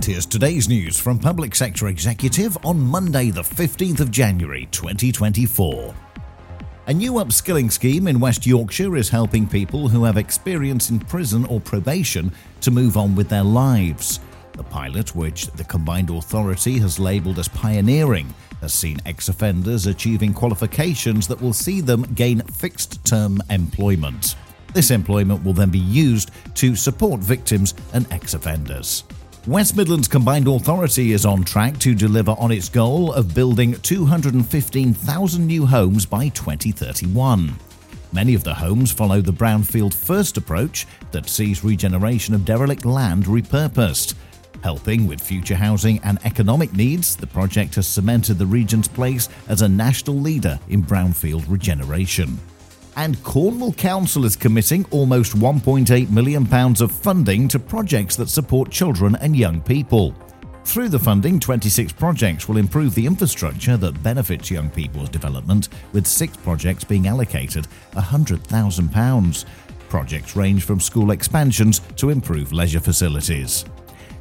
And here's today's news from Public Sector Executive on Monday, the 15th of January 2024. A new upskilling scheme in West Yorkshire is helping people who have experience in prison or probation to move on with their lives. The pilot, which the Combined Authority has labelled as pioneering, has seen ex offenders achieving qualifications that will see them gain fixed term employment. This employment will then be used to support victims and ex offenders. West Midlands Combined Authority is on track to deliver on its goal of building 215,000 new homes by 2031. Many of the homes follow the Brownfield First approach that sees regeneration of derelict land repurposed. Helping with future housing and economic needs, the project has cemented the region's place as a national leader in brownfield regeneration and Cornwall Council is committing almost £1.8 million of funding to projects that support children and young people. Through the funding, 26 projects will improve the infrastructure that benefits young people's development, with six projects being allocated £100,000. Projects range from school expansions to improve leisure facilities.